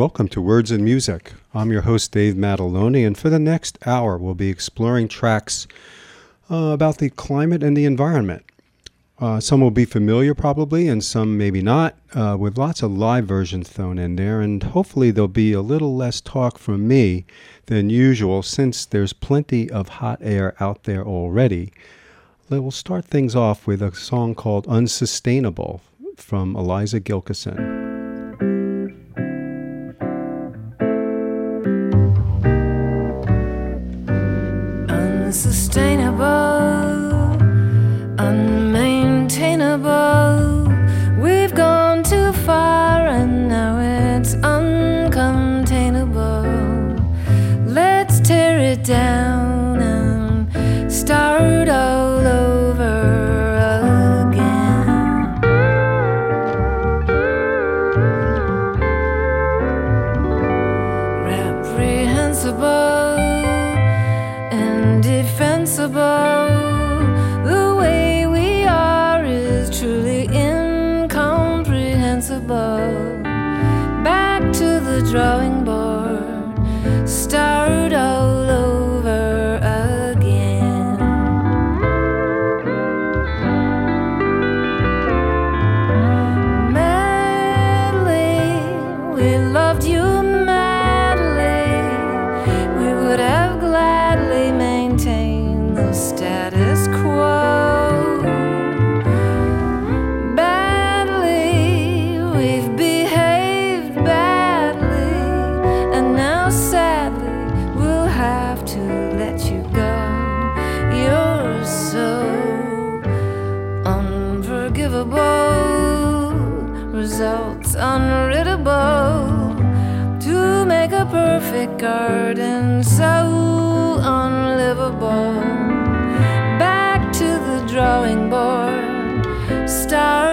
Welcome to Words and Music. I'm your host, Dave Mataloni, and for the next hour, we'll be exploring tracks uh, about the climate and the environment. Uh, some will be familiar, probably, and some maybe not, uh, with lots of live versions thrown in there, and hopefully, there'll be a little less talk from me than usual since there's plenty of hot air out there already. We'll start things off with a song called Unsustainable from Eliza Gilkyson. garden so unlivable. Back to the drawing board, start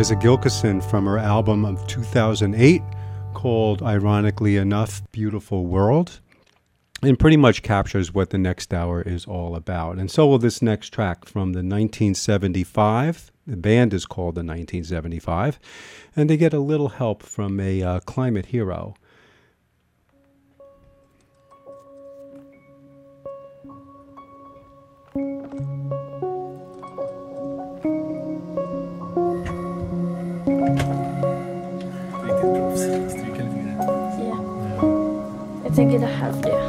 Eliza Gilkyson from her album of 2008 called, ironically enough, Beautiful World. And pretty much captures what the next hour is all about. And so will this next track from the 1975. The band is called the 1975. And they get a little help from a uh, climate hero. Jag tänker det här jag.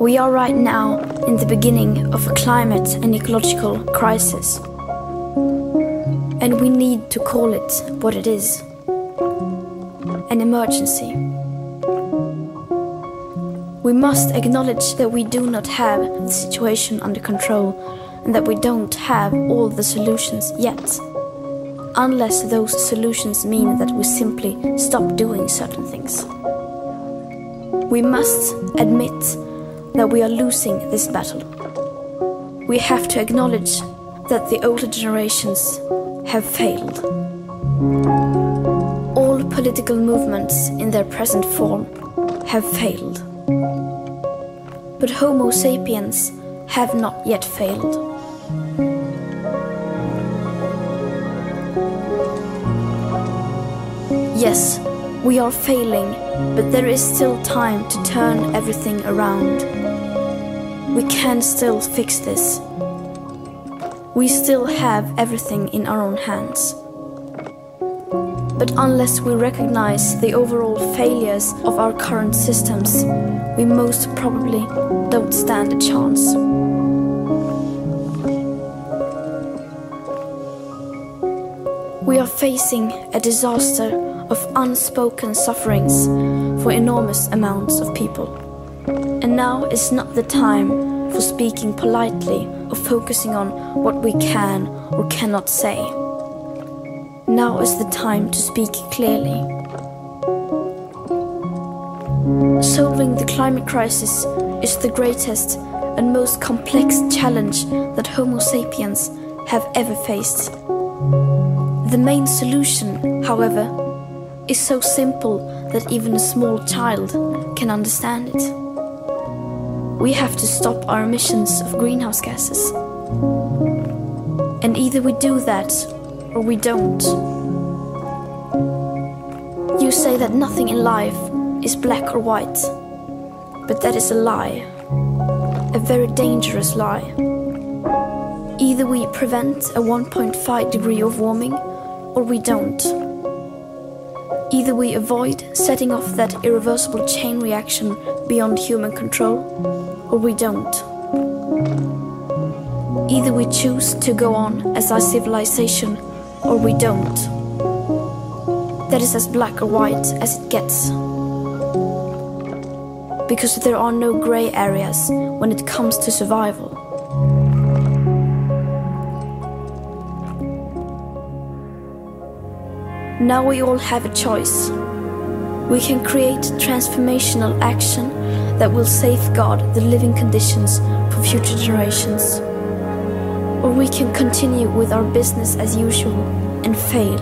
We are right now in the beginning of a climate and ecological crisis. And we need to call it what it is an emergency. We must acknowledge that we do not have the situation under control and that we don't have all the solutions yet. Unless those solutions mean that we simply stop doing certain things. We must admit that we are losing this battle. We have to acknowledge that the older generations have failed. All political movements in their present form have failed. But Homo sapiens have not yet failed. Yes, we are failing, but there is still time to turn everything around. We can still fix this. We still have everything in our own hands. But unless we recognize the overall failures of our current systems, we most probably don't stand a chance. We are facing a disaster of unspoken sufferings for enormous amounts of people. And now is not the time for speaking politely or focusing on what we can or cannot say. Now is the time to speak clearly. Solving the climate crisis is the greatest and most complex challenge that Homo sapiens have ever faced. The main solution, however, is so simple that even a small child can understand it. We have to stop our emissions of greenhouse gases. And either we do that or we don't. You say that nothing in life is black or white, but that is a lie. A very dangerous lie. Either we prevent a 1.5 degree of warming or we don't. Either we avoid setting off that irreversible chain reaction beyond human control, or we don't. Either we choose to go on as our civilization, or we don't. That is as black or white as it gets. Because there are no grey areas when it comes to survival. Now we all have a choice. We can create transformational action that will safeguard the living conditions for future generations. Or we can continue with our business as usual and fail.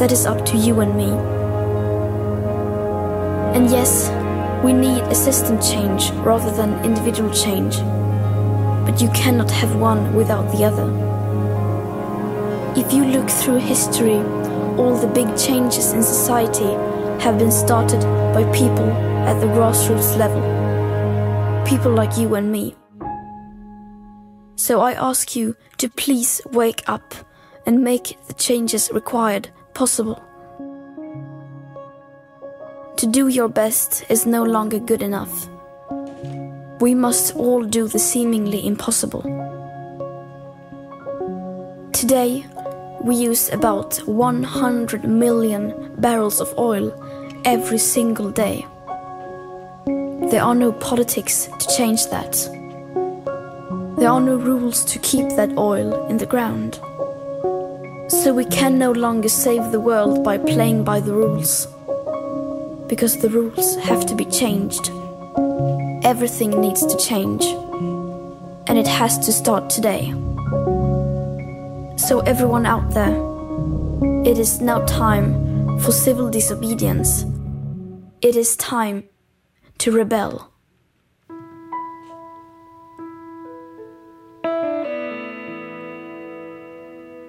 That is up to you and me. And yes, we need a system change rather than individual change. But you cannot have one without the other. If you look through history, all the big changes in society have been started by people at the grassroots level. People like you and me. So I ask you to please wake up and make the changes required possible. To do your best is no longer good enough. We must all do the seemingly impossible. Today, we use about 100 million barrels of oil every single day. There are no politics to change that. There are no rules to keep that oil in the ground. So we can no longer save the world by playing by the rules. Because the rules have to be changed. Everything needs to change. And it has to start today. So, everyone out there, it is now time for civil disobedience. It is time to rebel.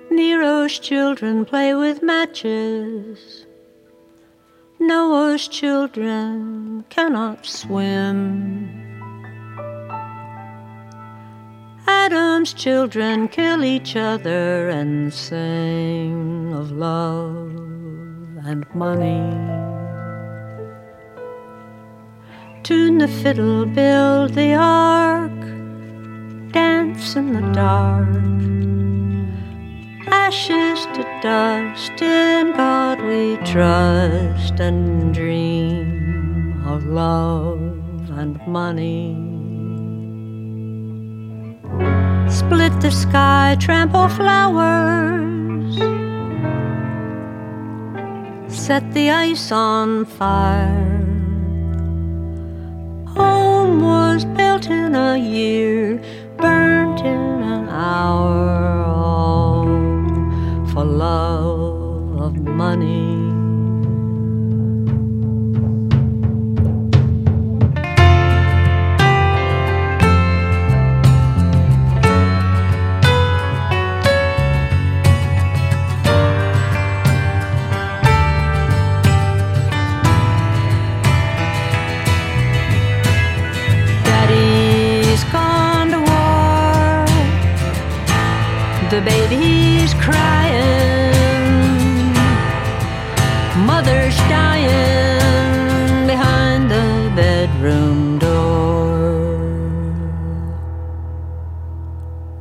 Nero's children play with matches. Noah's children cannot swim. Adam's children kill each other and sing of love and money. Tune the fiddle, build the ark, dance in the dark. Ashes to dust, in God we trust and dream of love and money. Split the sky, trample flowers, set the ice on fire. Home was built in a year, burnt in an hour, all for love of money.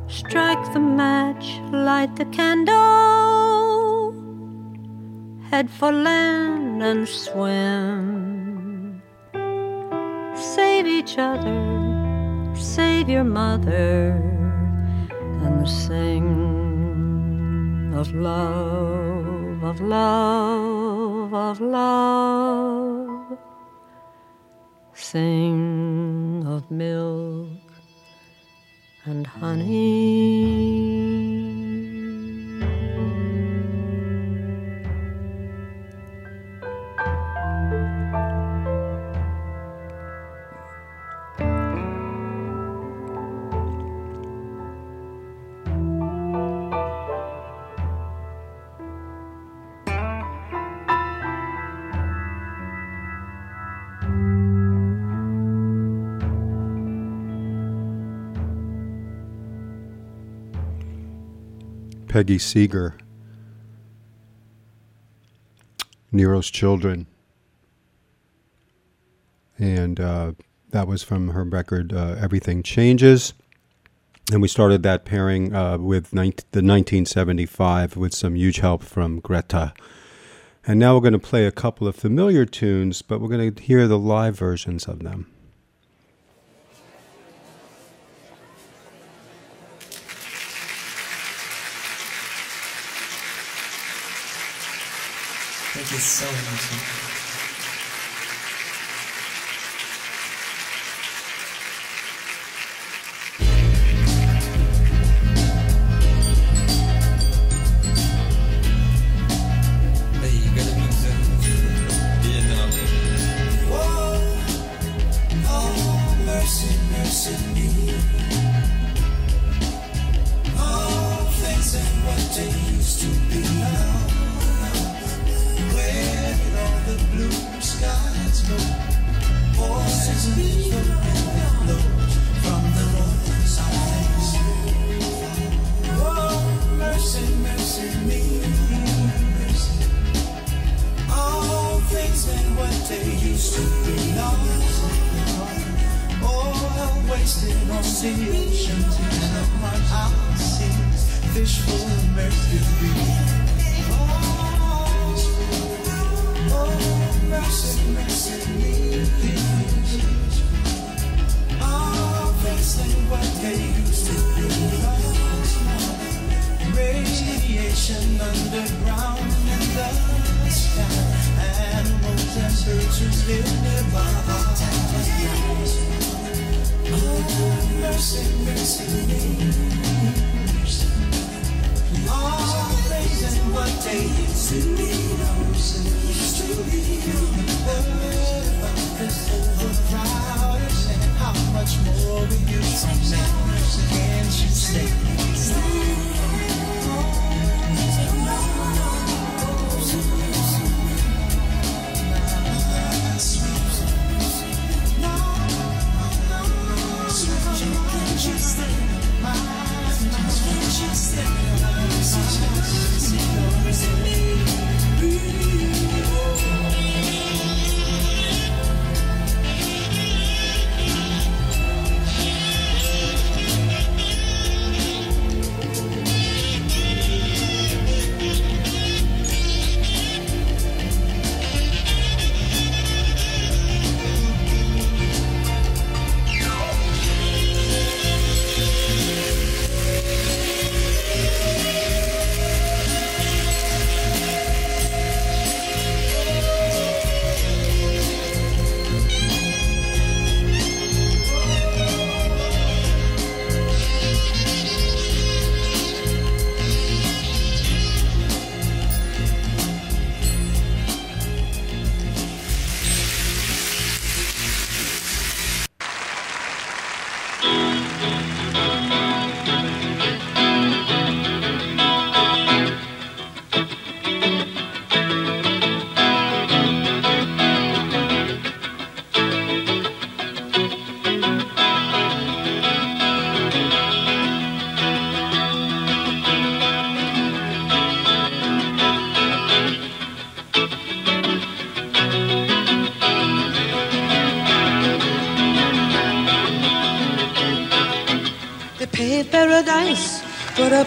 Strike the match, light the candle. Head for land and swim. Save each other, save your mother, and sing of love, of love, of love. Sing of milk and honey. Peggy Seeger, Nero's Children. And uh, that was from her record uh, Everything Changes. And we started that pairing uh, with 19, the 1975 with some huge help from Greta. And now we're going to play a couple of familiar tunes, but we're going to hear the live versions of them. You so much.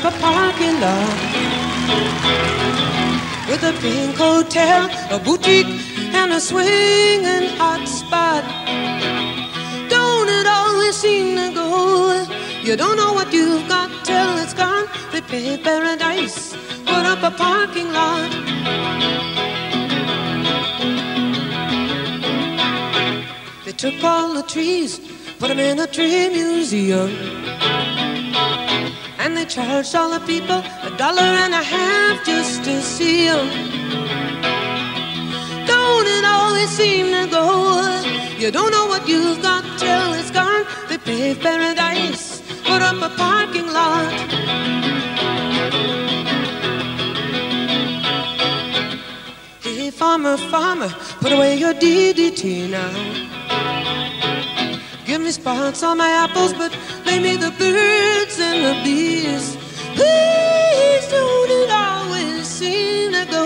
A parking lot with a pink hotel, a boutique, and a swinging hot spot. Don't it always seem to go? You don't know what you've got till it's gone. They paved paradise, put up a parking lot. They took all the trees, put them in a tree museum. They charged all the people a dollar and a half just to see them. Don't it always seem to go? You don't know what you've got till it's gone. They paved paradise, put up a parking lot. Hey, farmer, farmer, put away your DDT now. Give me spots on my apples, but lay me the birds and the bees. Please don't it always seem to go?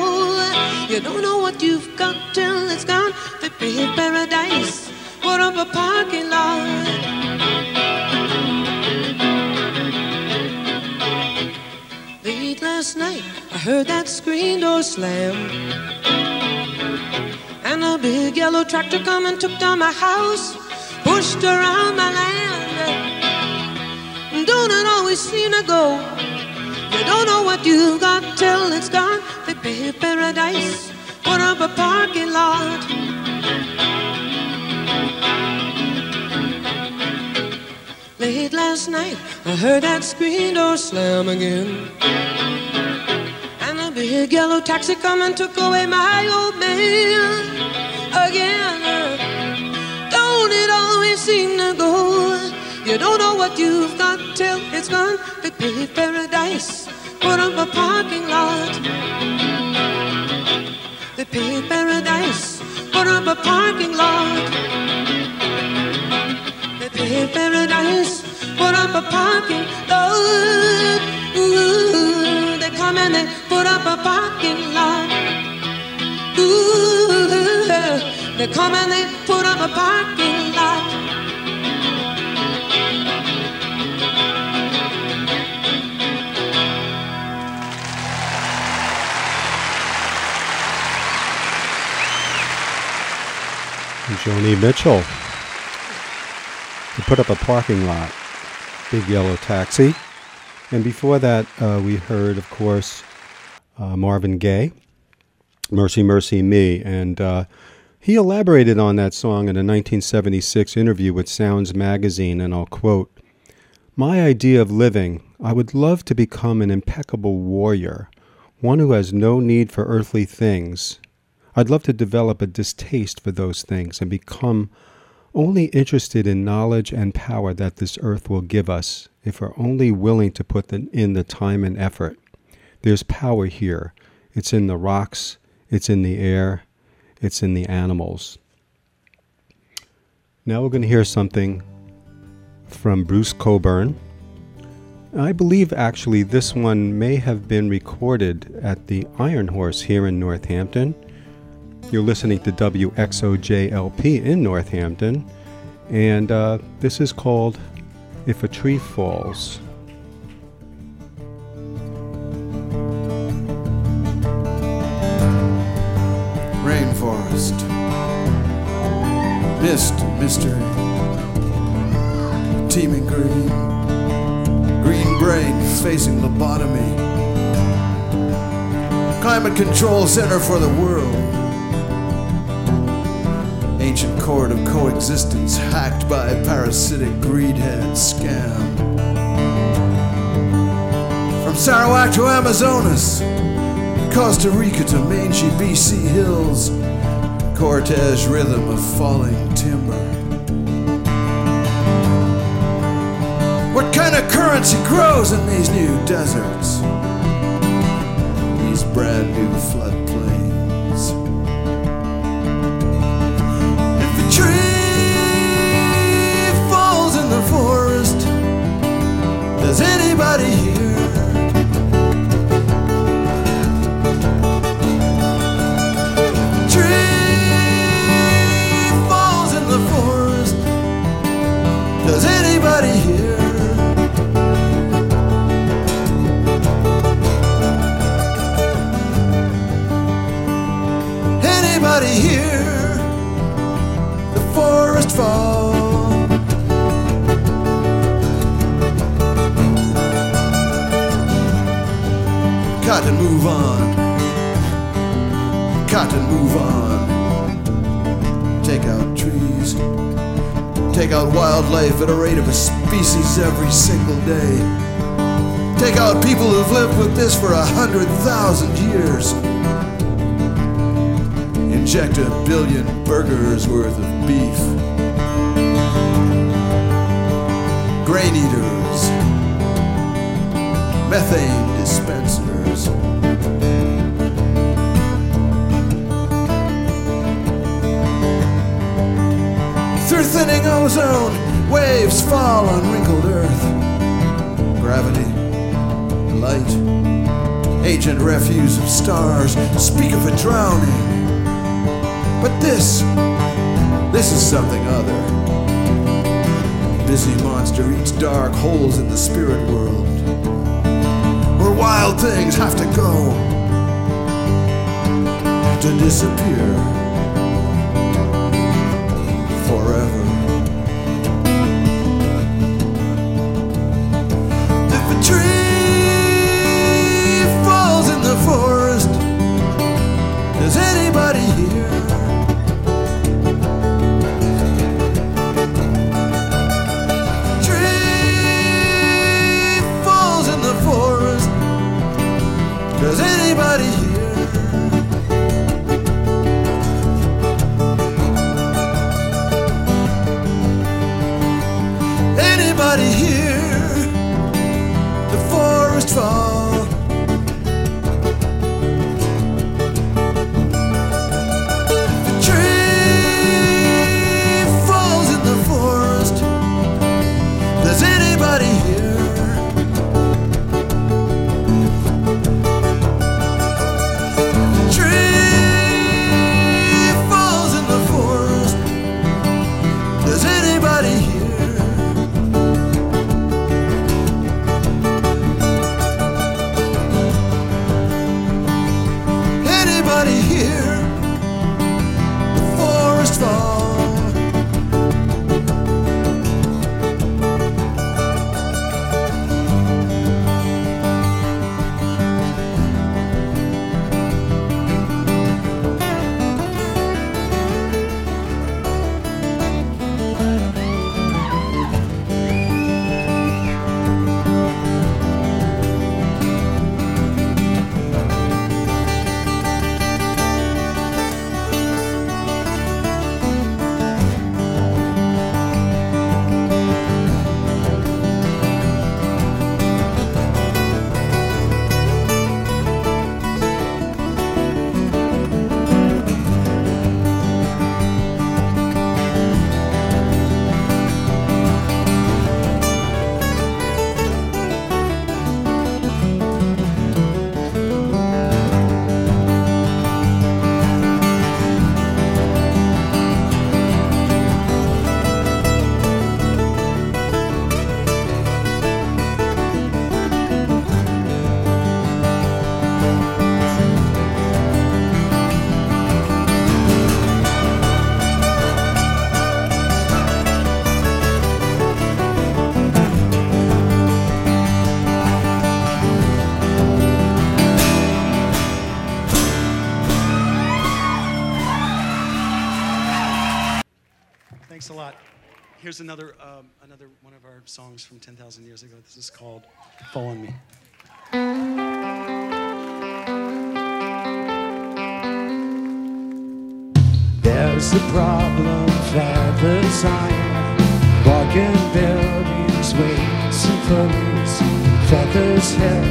You don't know what you've got till it's gone. Paved paradise, put up a parking lot. Late last night, I heard that screen door slam. And a big yellow tractor come and took down my house, pushed around my land. Don't it always seem to go? You don't know what you've got till it's gone. They paved paradise, put up a parking lot. Late last night, I heard that screen door slam again. And a big yellow taxi come and took away my old man again. It always seem to go? You don't know what you've got till it's gone. They paved paradise, put up a parking lot. They paved paradise, put up a parking lot. They paved paradise, put up a parking lot. Ooh, they come and they put up a parking lot. Ooh, they come and they put up a parking Joni Mitchell. To put up a parking lot, big yellow taxi. And before that, uh, we heard, of course, uh, Marvin Gaye, Mercy, Mercy Me. And uh, he elaborated on that song in a 1976 interview with Sounds magazine, and I'll quote My idea of living, I would love to become an impeccable warrior, one who has no need for earthly things. I'd love to develop a distaste for those things and become only interested in knowledge and power that this earth will give us if we're only willing to put in the time and effort. There's power here. It's in the rocks, it's in the air, it's in the animals. Now we're going to hear something from Bruce Cockburn. I believe actually this one may have been recorded at the Iron Horse here in Northampton. You're listening to WXOJLP in Northampton, and uh, this is called If a Tree Falls. Rainforest, mist, mystery, teeming green, green brain facing lobotomy, climate control center for the world ancient chord of coexistence hacked by parasitic greedhead scam. From Sarawak to Amazonas, Costa Rica to mangy BC hills, Cortege rhythm of falling timber. What kind of currency grows in these new deserts? These brand new floodplains. Tree falls in the forest, does anybody hear? And move on. Cut and move on. Take out trees. Take out wildlife at a rate of a species every single day. Take out people who've lived with this for a hundred thousand years. Inject a billion burgers worth of beef. Grain eaters. Methane dispensers. Thinning ozone, waves fall on wrinkled earth. Gravity, light, agent refuse of stars speak of a drowning. But this, this is something other. Busy monster eats dark holes in the spirit world, where wild things have to go to disappear fall? Is called Fall on Me. There's a problem, feathers iron, walking buildings, weights and pulleys, feathers hit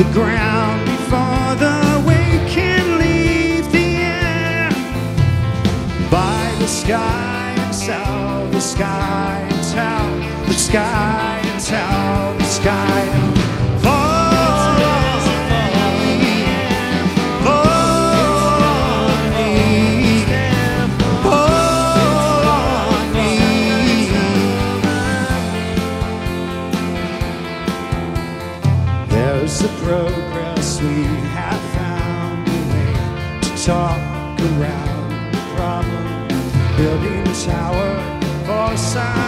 the ground before the weight can leave the air. By the sky and tell the sky and tell the sky and the sky. There's a progress we have found a way to talk around the problem. Building a tower for sign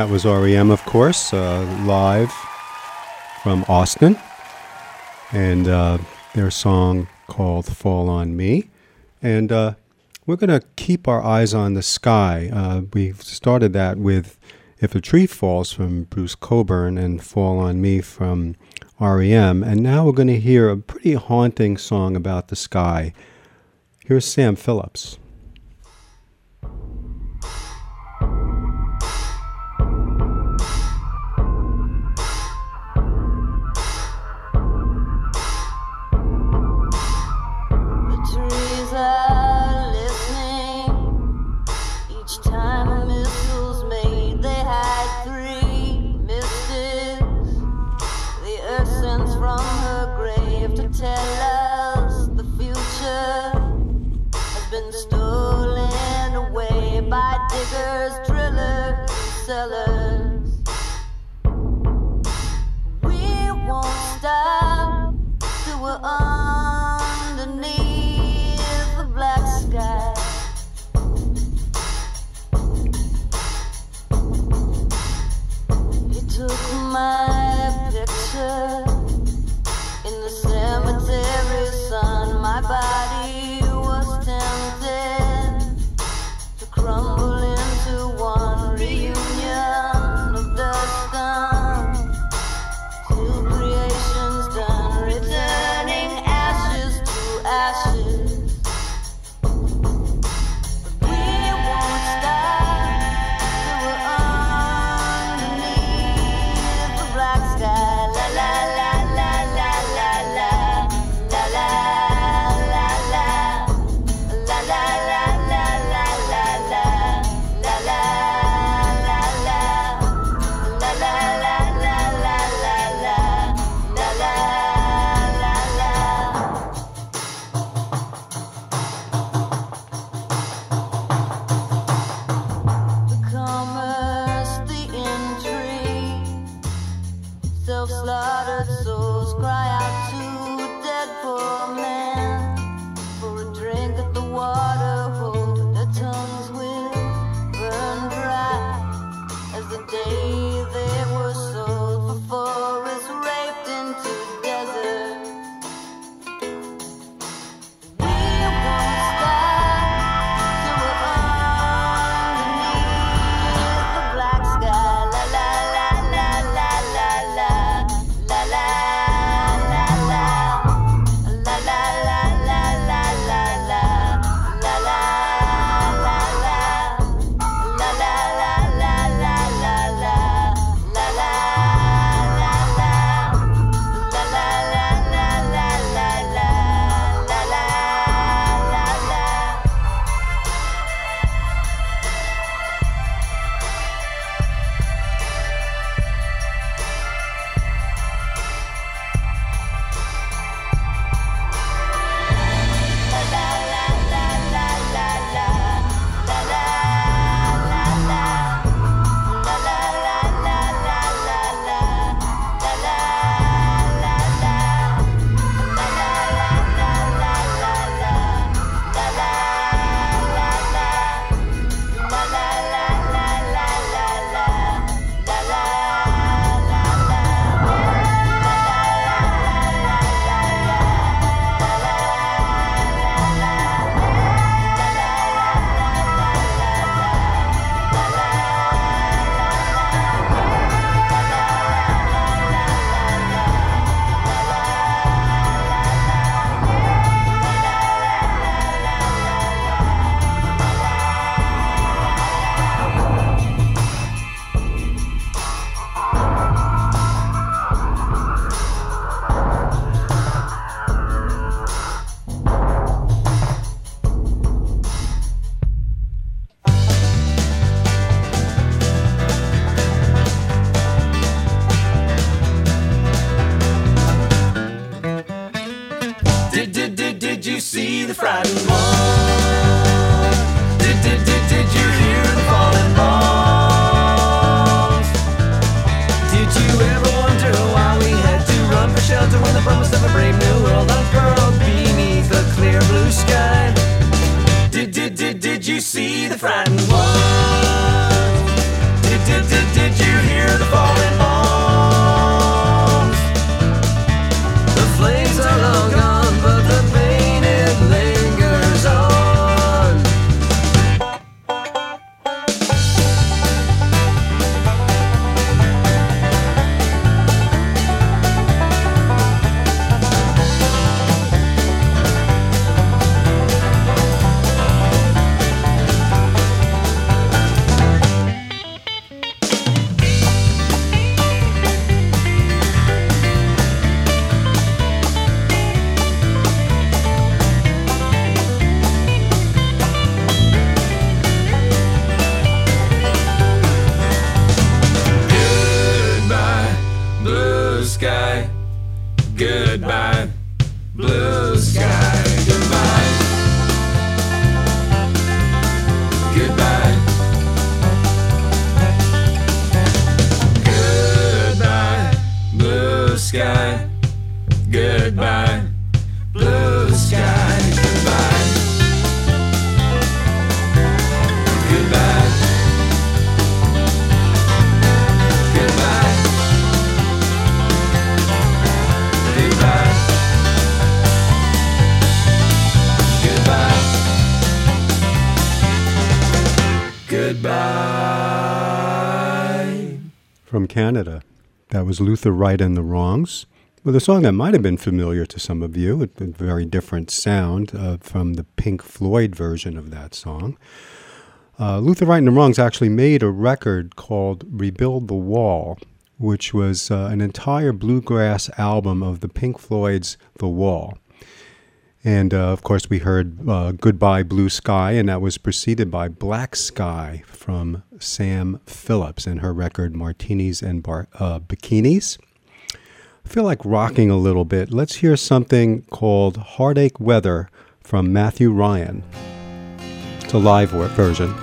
That was REM, of course, uh, live from Austin, and uh, their song called Fall on Me. And uh, we're going to keep our eyes on the sky. Uh, we started that with If a Tree Falls from Bruce Cockburn and Fall on Me from REM. And now we're going to hear a pretty haunting song about the sky. Here's Sam Phillips. Bye-bye. Was Luther Wright and the Wrongs. With a song that might have been familiar to some of you, a a very different sound uh, from the Pink Floyd version of that song. Uh, Luther Wright and the Wrongs actually made a record called Rebuild the Wall, which was uh, an entire bluegrass album of the Pink Floyd's The Wall. And uh, of course, we heard uh, Goodbye Blue Sky, and that was preceded by Black Sky from Sam Phillips and her record Martinis and Bar- uh, Bikinis. I feel like rocking a little bit. Let's hear something called Heartache Weather from Matthew Ryan. It's a live version.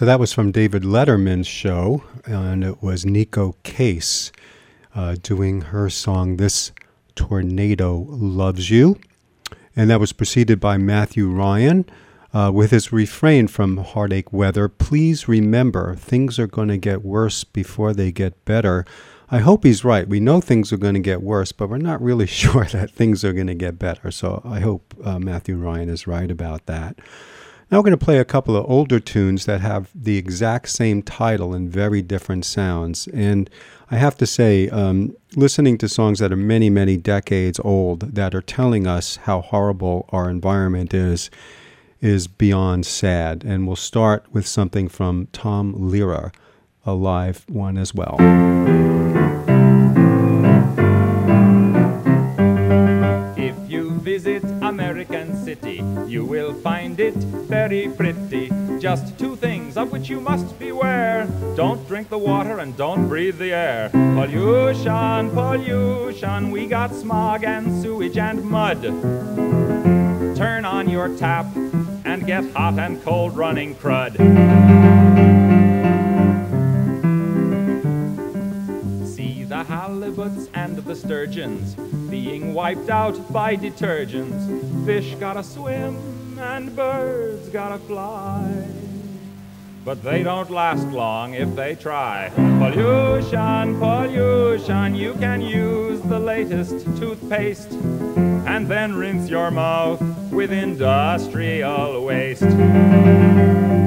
So that was from David Letterman's show, and it was Neko Case uh, doing her song "This Tornado Loves You," and that was preceded by Matthew Ryan uh, with his refrain from "Heartache Weather." Please remember, things are going to get worse before they get better. I hope he's right. We know things are going to get worse, but we're not really sure that things are going to get better. So I hope uh, Matthew Ryan is right about that. Now we're going to play a couple of older tunes that have the exact same title and very different sounds. And I have to say, um, listening to songs that are many, many decades old that are telling us how horrible our environment is, is beyond sad. And we'll start with something from Tom Lehrer, a live one as well. You will find it very pretty. Just two things of which you must beware. Don't drink the water and don't breathe the air. Pollution, pollution, we got smog and sewage and mud. Turn on your tap and get hot and cold running crud. The halibuts and the sturgeons being wiped out by detergents. Fish gotta swim and birds gotta fly. But they don't last long if they try. Pollution, pollution, you can use the latest toothpaste and then rinse your mouth with industrial waste.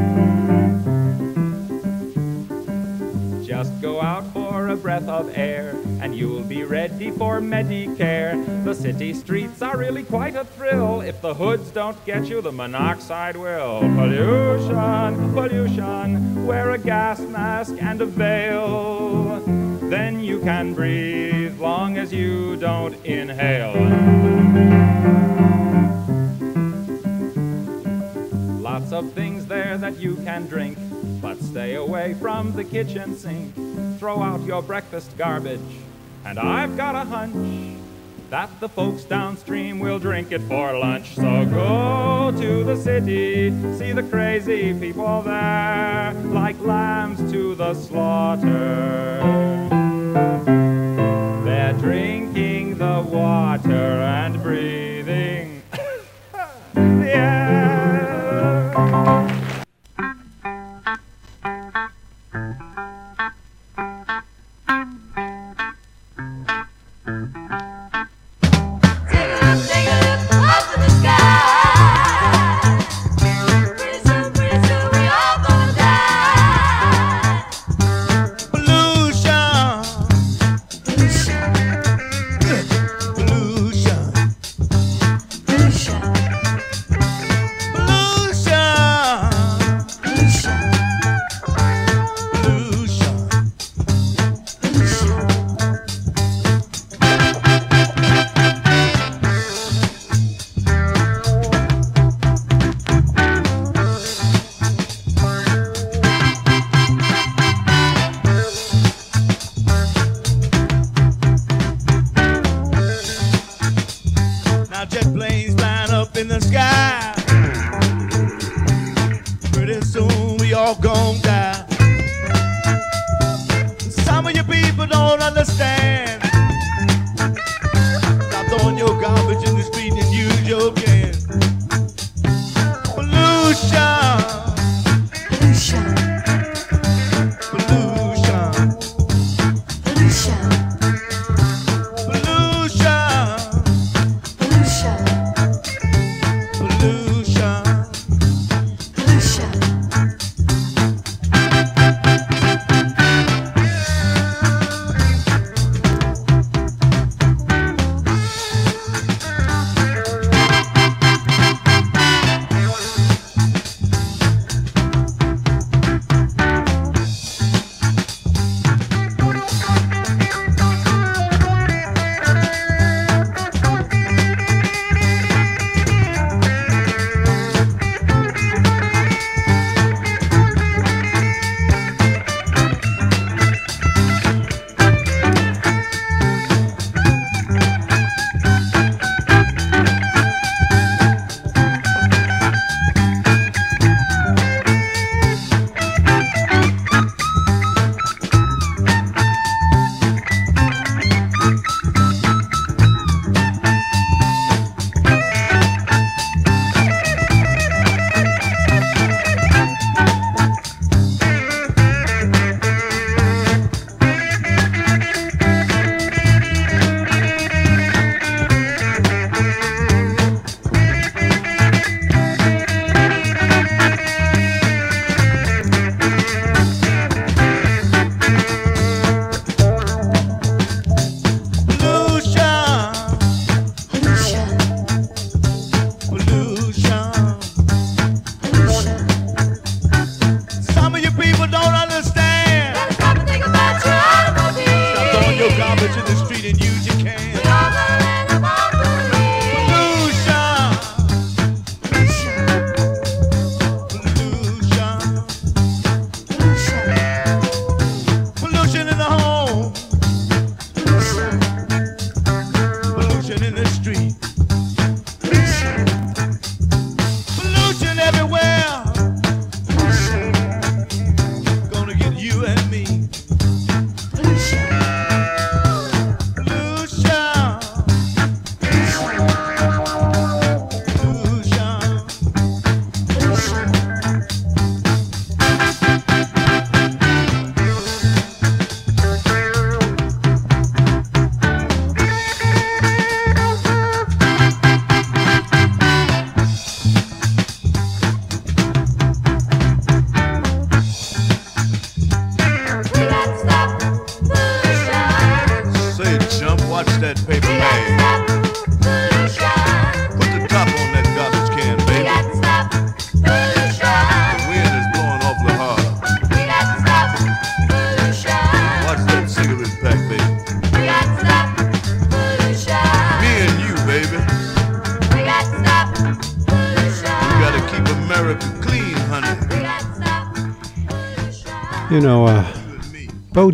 Just go out for a breath of air and you'll be ready for Medicare. The city streets are really quite a thrill. If the hoods don't get you, the monoxide will. Pollution, pollution, wear a gas mask and a veil. Then you can breathe long as you don't inhale. Lots of things there that you can drink, stay away from the kitchen sink. Throw out your breakfast garbage, and I've got a hunch that the folks downstream will drink it for lunch. So go to the city, see the crazy people there, like lambs to the slaughter. They're drinking the water and breathing all gon' die. Some of you people don't understand.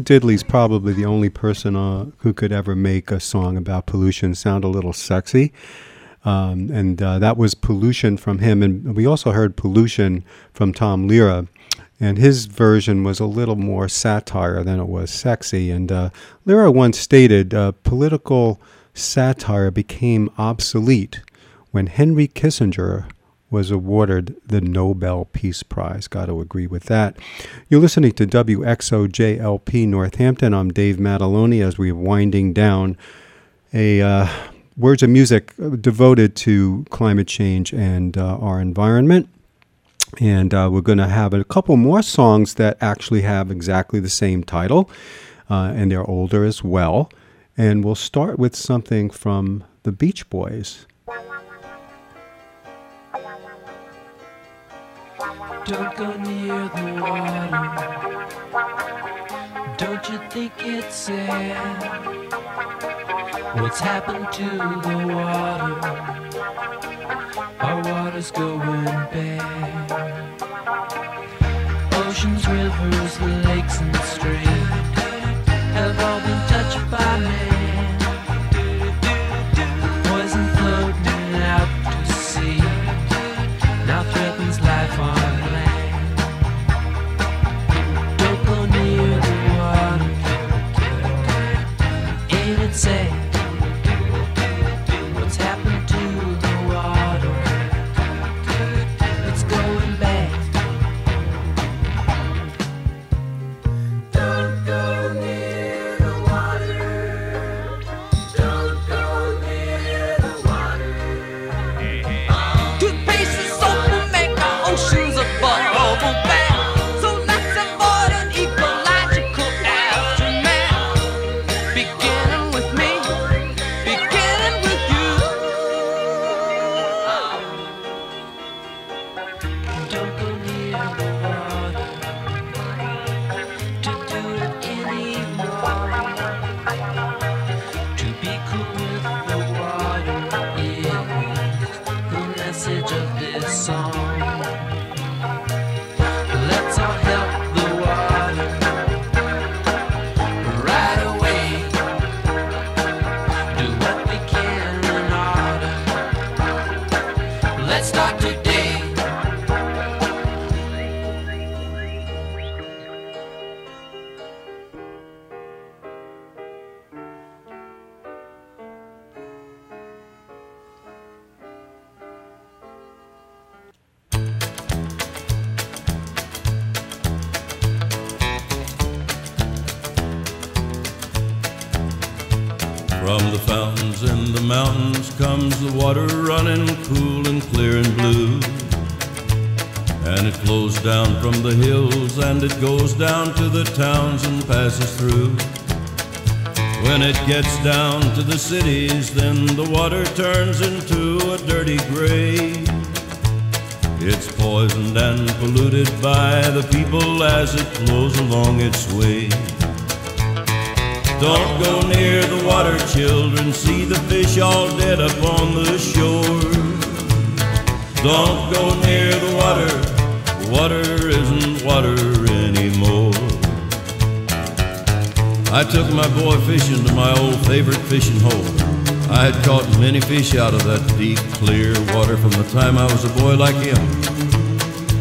Diddley's probably the only person uh, who could ever make a song about pollution sound a little sexy. Um, and uh, that was Pollution from him. And we also heard Pollution from Tom Lehrer. And his version was a little more satire than it was sexy. And uh, Lehrer once stated uh, political satire became obsolete when Henry Kissinger was awarded the Nobel Peace Prize. Got to agree with that. You're listening to WXOJLP Northampton. I'm Dave Mataloni as we're winding down a uh, words of music devoted to climate change and uh, our environment. And uh, we're going to have a couple more songs that actually have exactly the same title, uh, and they're older as well. And we'll start with something from the Beach Boys. Don't go near the water. Don't you think it's sad? What's happened to the water? Our water's going bad. Oceans, rivers, lakes, and streams have all been Ain't water running cool and clear and blue. And it flows down from the hills and it goes down to the towns and passes through. When it gets down to the cities, then the water turns into a dirty gray. It's poisoned and polluted by the people as it flows along its way. Don't go near the water, children. See the fish all dead up on the shore. Don't go near the water. Water isn't water anymore. I took my boy fishing to my old favorite fishing hole. I had caught many fish out of that deep, clear water from the time I was a boy like him.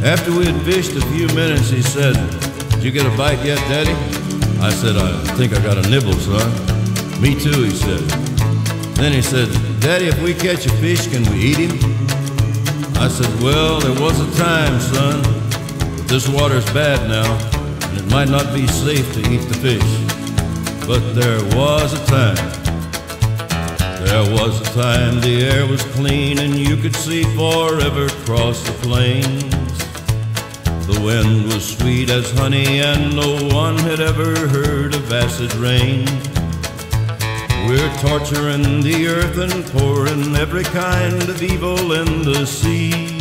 After we had fished a few minutes, he said, Did you get a bite yet, Daddy? I said, I think I got a nibble, son. Me too, he said. Then he said, Daddy, if we catch a fish, can we eat him? I said, Well, there was a time, son, but this water's bad now, and it might not be safe to eat the fish. But there was a time. There was a time the air was clean and you could see forever across the plains. The wind was sweet as honey, and no one had ever heard of acid rain. We're torturing the earth and pouring every kind of evil in the sea.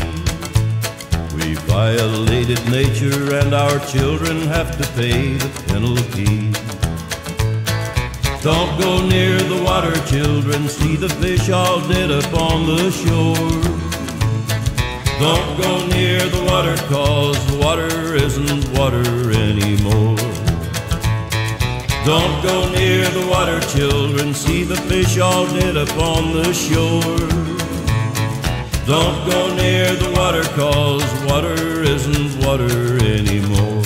We violated nature, and our children have to pay the penalty. Don't go near the water, children. See the fish all dead up on the shore. Don't go near the water cause water isn't water anymore. Don't go near the water, children. See the fish all dead upon the shore. Don't go near the water, cause water isn't water anymore.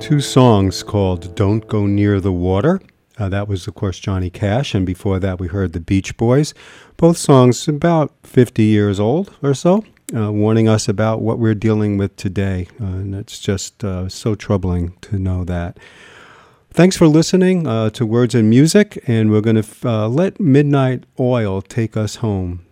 Two songs called Don't Go Near the Water. Uh, that was, of course, Johnny Cash, and before that, we heard the Beach Boys. Both songs about 50 years old or so, uh, warning us about what we're dealing with today. Uh, and it's just uh, so troubling to know that. Thanks for listening uh, to Words and Music, and we're going to f- uh, let Midnight Oil take us home.